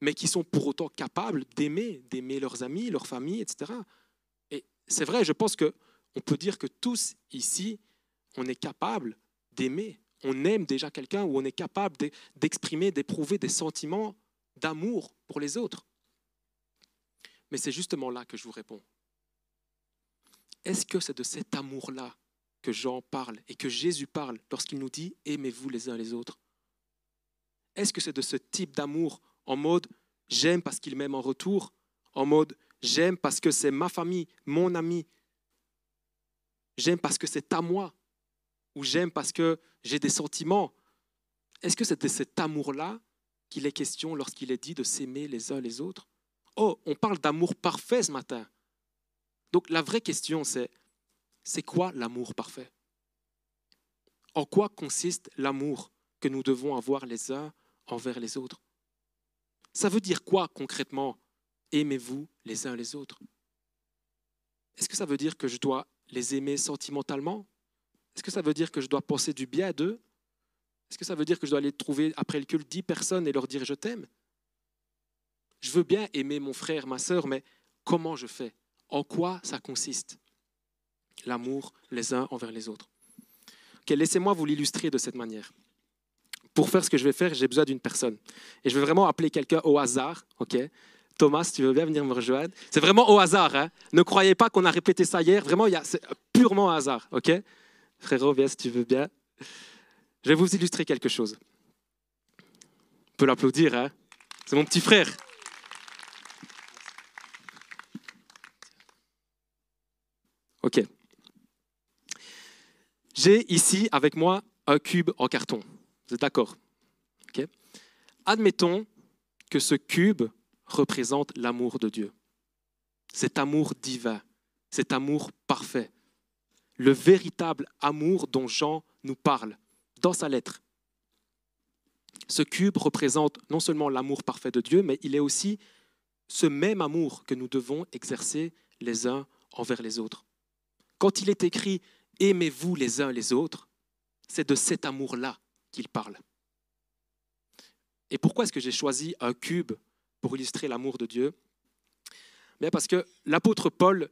Speaker 2: mais qui sont pour autant capables d'aimer, d'aimer leurs amis, leurs familles, etc. C'est vrai, je pense que on peut dire que tous ici, on est capable d'aimer. On aime déjà quelqu'un ou on est capable d'exprimer, d'éprouver des sentiments d'amour pour les autres. Mais c'est justement là que je vous réponds. Est-ce que c'est de cet amour-là que Jean parle et que Jésus parle lorsqu'il nous dit aimez-vous les uns les autres Est-ce que c'est de ce type d'amour en mode j'aime parce qu'il m'aime en retour, en mode j'aime parce que c'est ma famille, mon ami, j'aime parce que c'est à moi, ou j'aime parce que j'ai des sentiments. Est-ce que c'est de cet amour-là qu'il est question lorsqu'il est dit de s'aimer les uns les autres? Oh, on parle d'amour parfait ce matin. Donc la vraie question, c'est, c'est quoi l'amour parfait? En quoi consiste l'amour que nous devons avoir les uns envers les autres? Ça veut dire quoi concrètement Aimez-vous les uns les autres? Est-ce que ça veut dire que je dois les aimer sentimentalement? Est-ce que ça veut dire que je dois penser du bien d'eux? Est-ce que ça veut dire que je dois aller trouver après le culte dix personnes et leur dire je t'aime? Je veux bien aimer mon frère, ma sœur, mais comment je fais? En quoi ça consiste? L'amour les uns envers les autres. Laissez-moi vous l'illustrer de cette manière. Pour faire ce que je vais faire, j'ai besoin d'une personne. Et je vais vraiment appeler quelqu'un au hasard. Thomas, tu veux bien venir me rejoindre C'est vraiment au hasard. Hein ne croyez pas qu'on a répété ça hier. Vraiment, c'est purement au hasard. ok? Frérot, viens si tu veux bien. Je vais vous illustrer quelque chose. On peut l'applaudir. Hein c'est mon petit frère. OK. J'ai ici avec moi un cube en carton. Vous êtes d'accord? Admettons que ce cube représente l'amour de Dieu. Cet amour divin, cet amour parfait, le véritable amour dont Jean nous parle dans sa lettre. Ce cube représente non seulement l'amour parfait de Dieu, mais il est aussi ce même amour que nous devons exercer les uns envers les autres. Quand il est écrit Aimez-vous les uns les autres, c'est de cet amour-là qu'il parle. Et pourquoi est-ce que j'ai choisi un cube pour illustrer l'amour de Dieu Bien Parce que l'apôtre Paul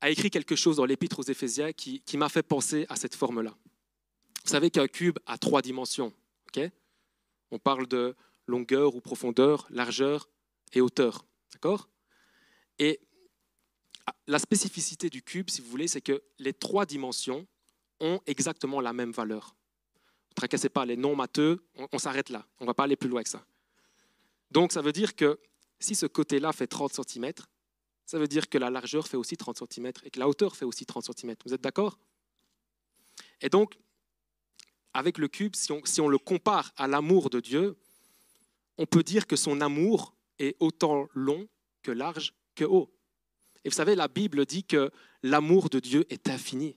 Speaker 2: a écrit quelque chose dans l'épître aux Éphésiens qui, m'a fait penser à cette forme-là. Vous savez qu'un cube a trois dimensions. On parle de longueur ou profondeur, largeur et hauteur. D'accord? Et la spécificité du cube, si vous voulez, c'est que les trois dimensions ont exactement la même valeur. Ne tracassez pas les non matheux, on, s'arrête là. On ne va pas aller plus loin que ça. Donc ça veut dire que si ce côté-là fait 30 cm, ça veut dire que la largeur fait aussi 30 cm et que la hauteur fait aussi 30 cm. Vous êtes d'accord? Et donc, avec le cube, si on, le compare à l'amour de Dieu, on peut dire que son amour est autant long que large que haut. Et vous savez, la Bible dit que l'amour de Dieu est infini.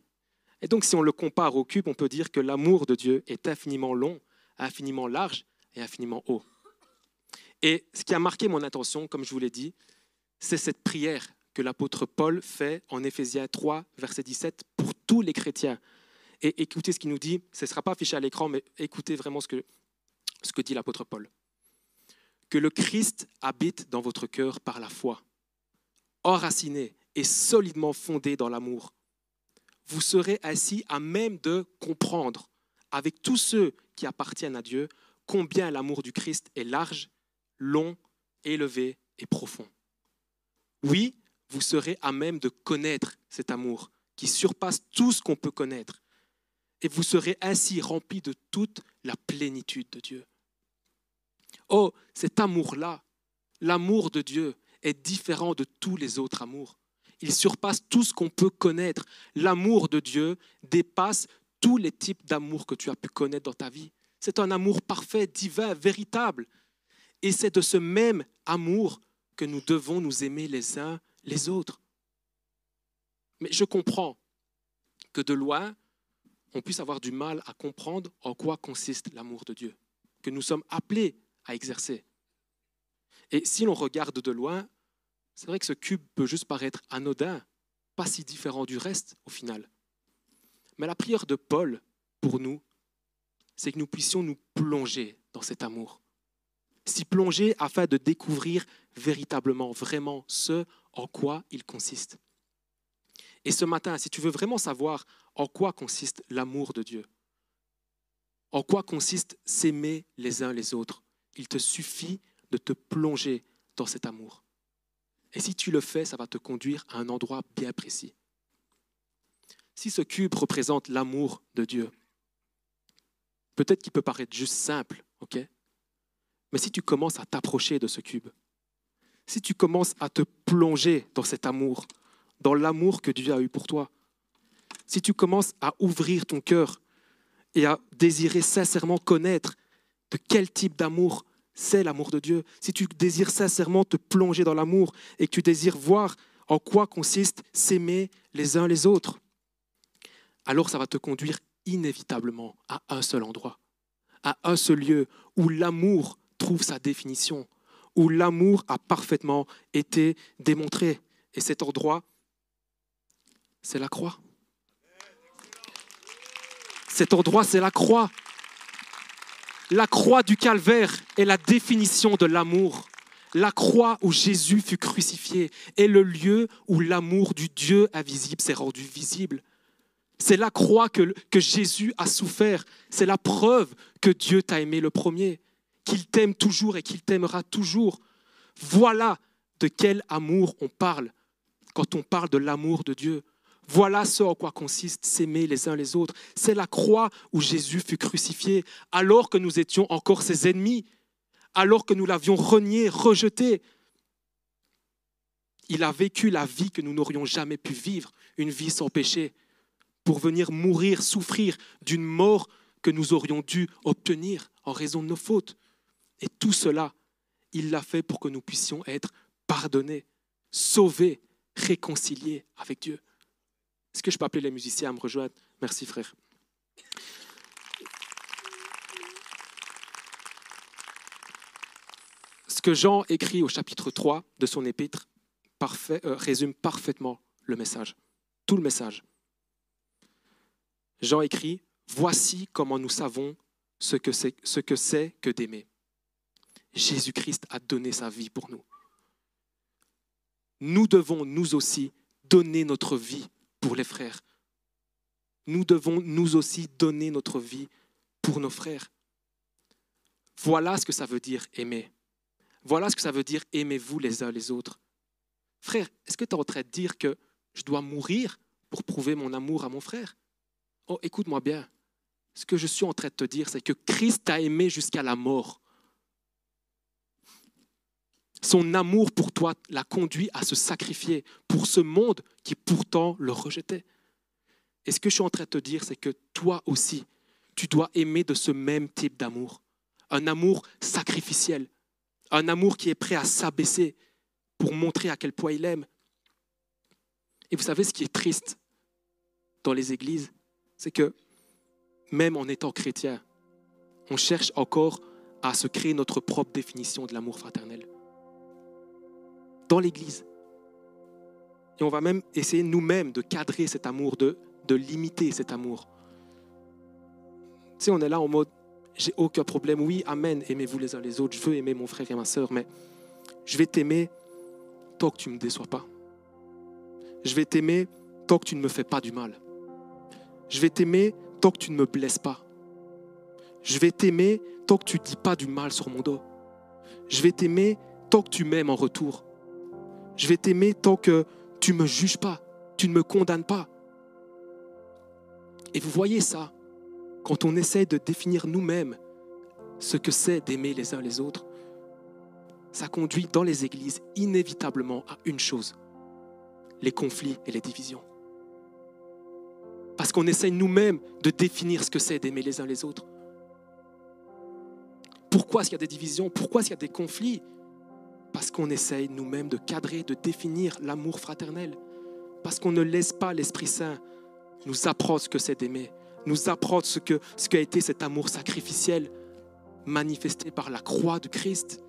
Speaker 2: Et donc, si on le compare au cube, on peut dire que l'amour de Dieu est infiniment long, infiniment large et infiniment haut. Et ce qui a marqué mon attention, comme je vous l'ai dit, c'est cette prière que l'apôtre Paul fait en Éphésiens 3, verset 17, pour tous les chrétiens. Et écoutez ce qu'il nous dit, ce ne sera pas affiché à l'écran, mais écoutez vraiment ce que, ce que dit l'apôtre Paul. Que le Christ habite dans votre cœur par la foi enraciné et solidement fondé dans l'amour. Vous serez ainsi à même de comprendre, avec tous ceux qui appartiennent à Dieu, combien l'amour du Christ est large, long, élevé et profond. Oui, vous serez à même de connaître cet amour qui surpasse tout ce qu'on peut connaître. Et vous serez ainsi remplis de toute la plénitude de Dieu. Oh, cet amour-là, l'amour de Dieu, est différent de tous les autres amours. Il surpasse tout ce qu'on peut connaître. L'amour de Dieu dépasse tous les types d'amour que tu as pu connaître dans ta vie. C'est un amour parfait, divin, véritable. Et c'est de ce même amour que nous devons nous aimer les uns les autres. Mais je comprends que de loin, on puisse avoir du mal à comprendre en quoi consiste l'amour de Dieu, que nous sommes appelés à exercer. Et si l'on regarde de loin, c'est vrai que ce cube peut juste paraître anodin, pas si différent du reste au final. Mais la prière de Paul pour nous, c'est que nous puissions nous plonger dans cet amour. S'y plonger afin de découvrir véritablement, vraiment ce en quoi il consiste. Et ce matin, si tu veux vraiment savoir en quoi consiste l'amour de Dieu, en quoi consiste s'aimer les uns les autres, il te suffit de te plonger dans cet amour. Et si tu le fais, ça va te conduire à un endroit bien précis. Si ce cube représente l'amour de Dieu, peut-être qu'il peut paraître juste simple, ok? Mais si tu commences à t'approcher de ce cube, si tu commences à te plonger dans cet amour, dans l'amour que Dieu a eu pour toi, si tu commences à ouvrir ton cœur et à désirer sincèrement connaître de quel type d'amour c'est l'amour de Dieu, si tu désires sincèrement te plonger dans l'amour et que tu désires voir en quoi consiste s'aimer les uns les autres, alors ça va te conduire inévitablement à un seul endroit, à un seul lieu où l'amour trouve sa définition, où l'amour a parfaitement été démontré. Et cet endroit, c'est la croix. Cet endroit, c'est la croix. La croix du calvaire est la définition de l'amour. La croix où Jésus fut crucifié est le lieu où l'amour du Dieu invisible s'est rendu visible. C'est la croix que, que Jésus a souffert. C'est la preuve que Dieu t'a aimé le premier, qu'il t'aime toujours et qu'il t'aimera toujours. Voilà de quel amour on parle quand on parle de l'amour de Dieu. Voilà ce en quoi consiste s'aimer les uns les autres. C'est la croix où Jésus fut crucifié alors que nous étions encore ses ennemis, alors que nous l'avions renié, rejeté. Il a vécu la vie que nous n'aurions jamais pu vivre, une vie sans péché, pour venir mourir, souffrir d'une mort que nous aurions dû obtenir en raison de nos fautes. Et tout cela il l'a fait pour que nous puissions être pardonnés, sauvés, réconciliés avec Dieu. Est-ce que je peux appeler les musiciens à me rejoindre? Merci frère. Ce que Jean écrit au chapitre 3 de son épître euh, résume parfaitement le message, tout le message. Jean écrit, Voici comment nous savons ce que, c'est que d'aimer. Jésus-Christ a donné sa vie pour nous. Nous devons, nous aussi, donner notre vie pour les frères. Nous devons, nous aussi, donner notre vie pour nos frères. Voilà ce que ça veut dire aimer. Voilà ce que ça veut dire aimez-vous les uns les autres. Frère, est-ce que tu es en train de dire que je dois mourir pour prouver mon amour à mon frère? Oh, écoute-moi bien. Ce que je suis en train de te dire, c'est que Christ t'a aimé jusqu'à la mort. Son amour pour toi l'a conduit à se sacrifier pour ce monde qui pourtant le rejetait. Et ce que je suis en train de te dire, c'est que toi aussi, tu dois aimer de ce même type d'amour. Un amour sacrificiel, un amour qui est prêt à s'abaisser pour montrer à quel point il aime. Et vous savez ce qui est triste dans les églises, c'est que même en étant chrétien, on cherche encore à se créer notre propre définition de l'amour fraternel. Dans l'Église. Et on va même essayer nous-mêmes de cadrer cet amour, de, de limiter cet amour. Tu sais, on est là en mode, j'ai aucun problème. Oui, amen, aimez-vous les uns les autres. Je veux aimer mon frère et ma soeur, mais je vais t'aimer tant que tu ne me déçois pas. Je vais t'aimer tant que tu ne me fais pas du mal. Je vais t'aimer tant que tu ne me blesses pas. Je vais t'aimer tant que tu ne dis pas du mal sur mon dos. Je vais t'aimer tant que tu m'aimes en retour. Je vais t'aimer tant que tu ne me juges pas, tu ne me condamnes pas. Et vous voyez ça, quand on essaie de définir nous-mêmes ce que c'est d'aimer les uns les autres, ça conduit dans les églises inévitablement à une chose, les conflits et les divisions. Parce qu'on essaye nous-mêmes de définir ce que c'est d'aimer les uns les autres. Pourquoi est-ce qu'il y a des divisions? Pourquoi est-ce qu'il y a des conflits? Parce qu'on essaye nous-mêmes de cadrer, de définir l'amour fraternel. Parce qu'on ne laisse pas l'Esprit Saint nous apprendre ce que c'est d'aimer, nous apprendre ce que ce qu'a été cet amour sacrificiel manifesté par la croix de Christ.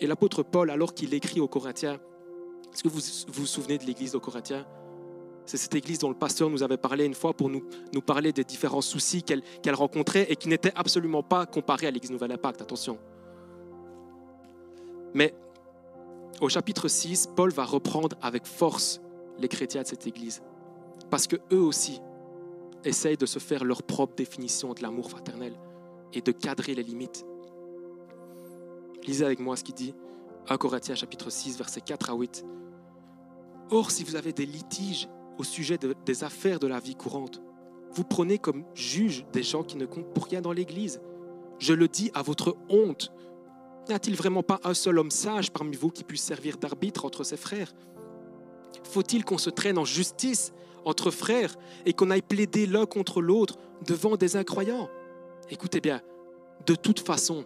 Speaker 2: Et l'apôtre Paul, alors qu'il écrit aux Corinthiens, est-ce que vous vous souvenez de l'église aux Corinthiens? C'est cette église dont le pasteur nous avait parlé une fois pour nous, nous parler des différents soucis qu'elle rencontrait et qui n'étaient absolument pas comparés à l'église Nouvelle Impact, attention. Mais au chapitre 6, Paul va reprendre avec force les chrétiens de cette église. Parce que eux aussi essayent de se faire leur propre définition de l'amour fraternel et de cadrer les limites. Lisez avec moi ce qu'il dit 1 Corinthiens chapitre 6 versets 4 à 8. Or, si vous avez des litiges au sujet des affaires de la vie courante. Vous prenez comme juge des gens qui ne comptent pour rien dans l'Église. Je le dis à votre honte. N'y a-t-il vraiment pas un seul homme sage parmi vous qui puisse servir d'arbitre entre ses frères? Faut-il qu'on se traîne en justice entre frères et qu'on aille plaider l'un contre l'autre devant des incroyants? Écoutez bien, de toute façon,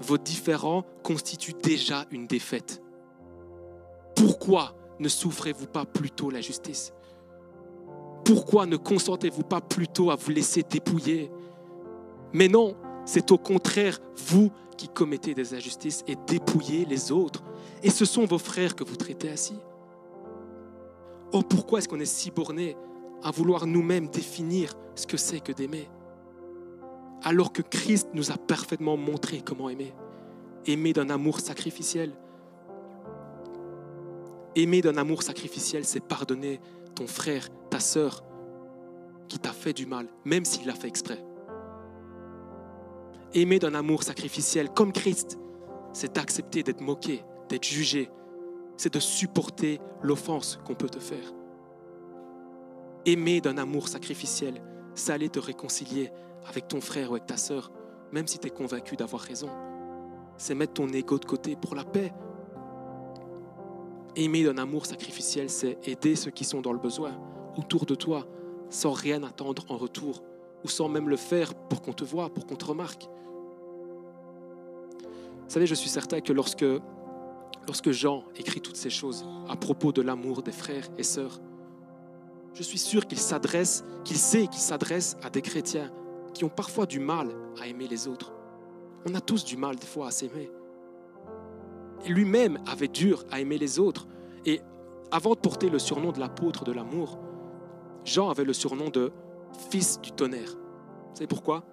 Speaker 2: vos différends constituent déjà une défaite. Pourquoi ne souffrez-vous pas plutôt la justice? Pourquoi ne consentez-vous pas plutôt à vous laisser dépouiller? Mais non, c'est au contraire vous qui commettez des injustices et dépouillez les autres. Et ce sont vos frères que vous traitez ainsi. Oh, pourquoi est-ce qu'on est si borné à vouloir nous-mêmes définir ce que c'est que d'aimer Alors que Christ nous a parfaitement montré comment aimer? Aimer d'un amour sacrificiel. Aimer d'un amour sacrificiel, c'est pardonner ton frère, ta sœur, qui t'a fait du mal, même s'il l'a fait exprès. Aimer d'un amour sacrificiel comme Christ, c'est d'accepter d'être moqué, d'être jugé, c'est de supporter l'offense qu'on peut te faire. Aimer d'un amour sacrificiel, c'est aller te réconcilier avec ton frère ou avec ta sœur, même si tu es convaincu d'avoir raison. C'est mettre ton ego de côté pour la paix, Aimer d'un amour sacrificiel, c'est aider ceux qui sont dans le besoin autour de toi, sans rien attendre en retour, ou sans même le faire pour qu'on te voie, pour qu'on te remarque. Vous savez, je suis certain que lorsque, Jean écrit toutes ces choses à propos de l'amour des frères et sœurs, je suis sûr qu'il s'adresse, qu'il sait qu'il s'adresse à des chrétiens qui ont parfois du mal à aimer les autres. On a tous du mal des fois à s'aimer. Lui-même avait dur à aimer les autres. Et avant de porter le surnom de l'apôtre de l'amour, Jean avait le surnom de fils du tonnerre. Vous savez pourquoi?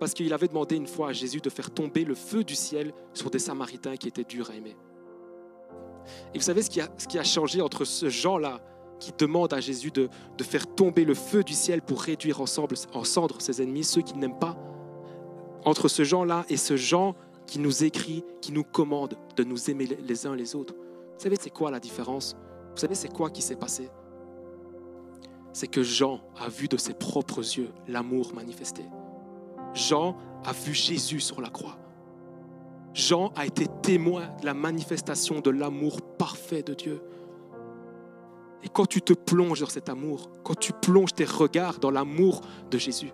Speaker 2: Parce qu'il avait demandé une fois à Jésus de faire tomber le feu du ciel sur des Samaritains qui étaient durs à aimer. Et vous savez ce qui a, changé entre ce Jean-là qui demande à Jésus de, faire tomber le feu du ciel pour réduire ensemble, en cendres ses ennemis, ceux qui n'aiment pas, entre ce Jean-là et ce Jean qui nous écrit, qui nous commande de nous aimer les uns les autres. Vous savez, c'est quoi la différence? Vous savez, c'est quoi qui s'est passé? C'est que Jean a vu de ses propres yeux l'amour manifesté. Jean a vu Jésus sur la croix. Jean a été témoin de la manifestation de l'amour parfait de Dieu. Et quand tu te plonges dans cet amour, quand tu plonges tes regards dans l'amour de Jésus,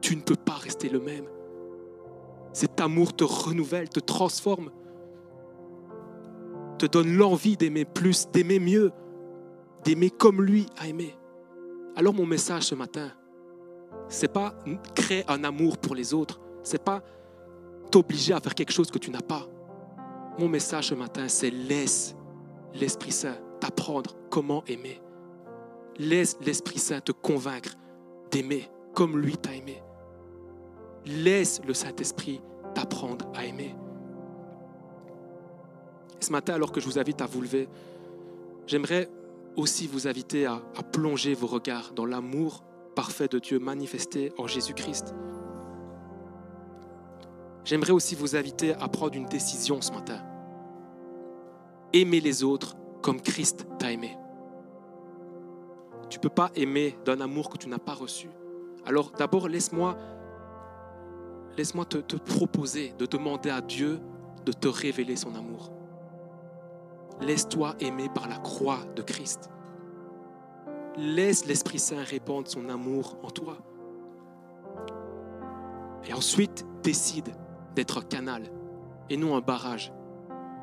Speaker 2: tu ne peux pas rester le même. Cet amour te renouvelle, te transforme, te donne l'envie d'aimer plus, d'aimer mieux, d'aimer comme lui a aimé. Alors mon message ce matin, c'est pas créer un amour pour les autres, c'est pas t'obliger à faire quelque chose que tu n'as pas. Mon message ce matin, c'est laisse l'Esprit Saint t'apprendre comment aimer. Laisse l'Esprit Saint te convaincre d'aimer comme lui t'a aimé. Laisse le Saint-Esprit t'apprendre à aimer. Ce matin, alors que je vous invite à vous lever, j'aimerais aussi vous inviter à, plonger vos regards dans l'amour parfait de Dieu manifesté en Jésus-Christ. J'aimerais aussi vous inviter à prendre une décision ce matin. Aimer les autres comme Christ t'a aimé. Tu ne peux pas aimer d'un amour que tu n'as pas reçu. Alors d'abord, laisse-moi te, te, proposer de demander à Dieu de te révéler son amour. Laisse-toi aimer par la croix de Christ. Laisse l'Esprit Saint répandre son amour en toi. Et ensuite, décide d'être un canal et non un barrage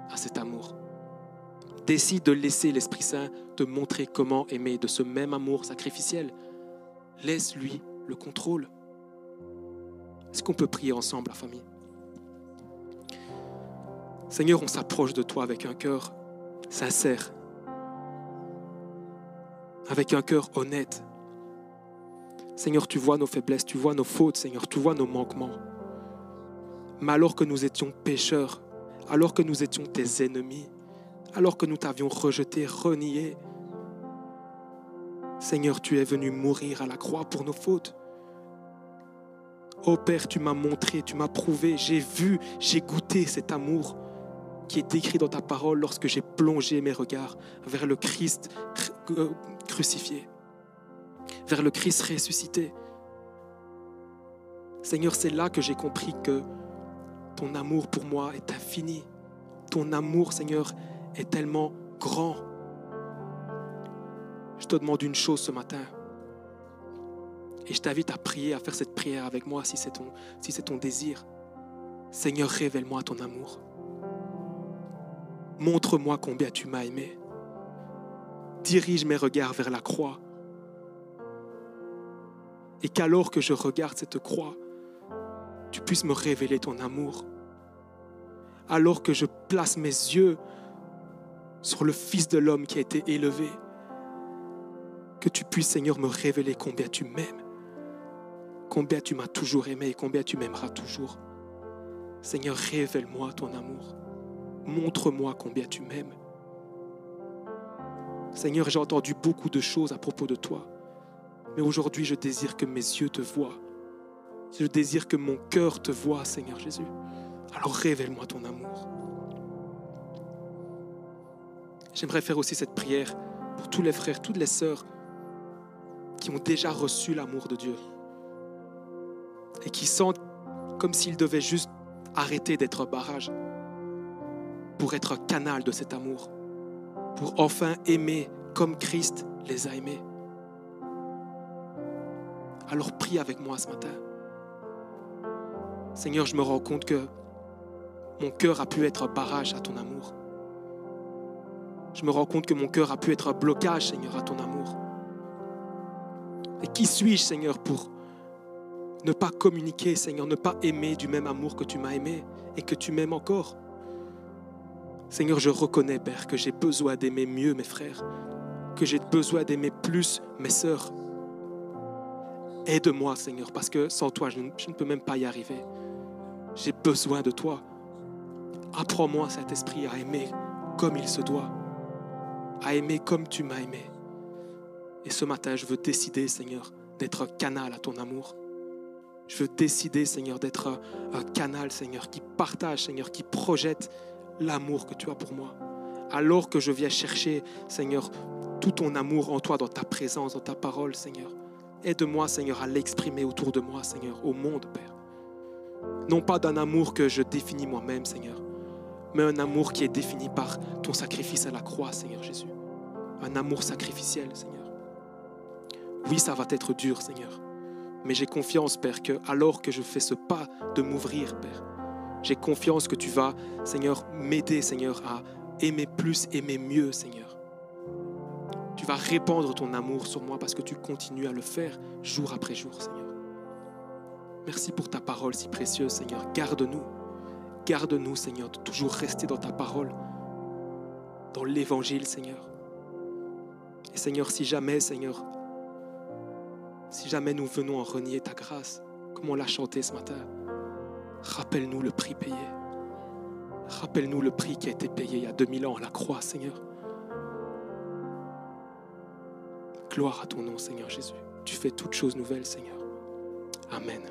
Speaker 2: à cet amour. Décide de laisser l'Esprit Saint te montrer comment aimer de ce même amour sacrificiel. Laisse-lui le contrôle. Est-ce qu'on peut prier ensemble, la famille? Seigneur, on s'approche de toi avec un cœur sincère, avec un cœur honnête. Seigneur, tu vois nos faiblesses, tu vois nos fautes, Seigneur, tu vois nos manquements. Mais alors que nous étions pécheurs, alors que nous étions tes ennemis, alors que nous t'avions rejeté, renié, Seigneur, tu es venu mourir à la croix pour nos fautes. Oh Père, tu m'as montré, tu m'as prouvé, j'ai vu, j'ai goûté cet amour qui est décrit dans ta parole lorsque j'ai plongé mes regards vers le Christ crucifié, vers le Christ ressuscité. Seigneur, c'est là que j'ai compris que ton amour pour moi est infini. Ton amour, Seigneur, est tellement grand. Je te demande une chose ce matin. Et je t'invite à prier, à faire cette prière avec moi si c'est ton, si c'est ton désir. Seigneur, révèle-moi ton amour. Montre-moi combien tu m'as aimé. Dirige mes regards vers la croix. Et qu'alors que je regarde cette croix, tu puisses me révéler ton amour. Alors que je place mes yeux sur le Fils de l'homme qui a été élevé, que tu puisses, Seigneur, me révéler combien tu m'aimes combien tu m'as toujours aimé et combien tu m'aimeras toujours. Seigneur, révèle-moi ton amour. Montre-moi combien tu m'aimes. Seigneur, j'ai entendu beaucoup de choses à propos de toi, mais aujourd'hui je désire que mes yeux te voient. Je désire que mon cœur te voie, Seigneur Jésus. Alors révèle-moi ton amour. J'aimerais faire aussi cette prière pour tous les frères, toutes les sœurs qui ont déjà reçu l'amour de Dieu et qui sentent comme s'ils devaient juste arrêter d'être barrage pour être canal de cet amour, pour enfin aimer comme Christ les a aimés. Alors prie avec moi ce matin. Seigneur, je me rends compte que mon cœur a pu être un barrage à ton amour. Je me rends compte que mon cœur a pu être un blocage, Seigneur, à ton amour. Et qui suis-je, Seigneur, pour ne pas communiquer, Seigneur, ne pas aimer du même amour que tu m'as aimé et que tu m'aimes encore? Seigneur, je reconnais, Père, que j'ai besoin d'aimer mieux mes frères, que j'ai besoin d'aimer plus mes sœurs. Aide-moi, Seigneur, parce que sans toi, je ne, peux même pas y arriver. J'ai besoin de toi. Apprends-moi, cet esprit, à aimer comme il se doit, à aimer comme tu m'as aimé. Et ce matin, je veux décider, Seigneur, d'être un canal à ton amour. Je veux décider, Seigneur, d'être un, canal, Seigneur, qui partage, Seigneur, qui projette l'amour que tu as pour moi. Alors que je viens chercher, Seigneur, tout ton amour en toi, dans ta présence, dans ta parole, Seigneur. Aide-moi, Seigneur, à l'exprimer autour de moi, Seigneur, au monde, Père. Non pas d'un amour que je définis moi-même, Seigneur, mais un amour qui est défini par ton sacrifice à la croix, Seigneur Jésus. Un amour sacrificiel, Seigneur. Oui, ça va être dur, Seigneur. Mais j'ai confiance, Père, que alors que je fais ce pas de m'ouvrir, Père, j'ai confiance que tu vas, Seigneur, m'aider, Seigneur, à aimer plus, aimer mieux, Seigneur. Tu vas répandre ton amour sur moi parce que tu continues à le faire jour après jour, Seigneur. Merci pour ta parole si précieuse, Seigneur. Garde-nous. Garde-nous, Seigneur, de toujours rester dans ta parole, dans l'évangile, Seigneur. Et Seigneur, si jamais, Seigneur, si jamais nous venons en renier ta grâce, comme on l'a chanté ce matin, Rappelle-nous le prix payé. Rappelle-nous le prix qui a été payé il y a 2000 ans à la croix, Seigneur. Gloire à ton nom, Seigneur Jésus. Tu fais toutes choses nouvelles, Seigneur. Amen.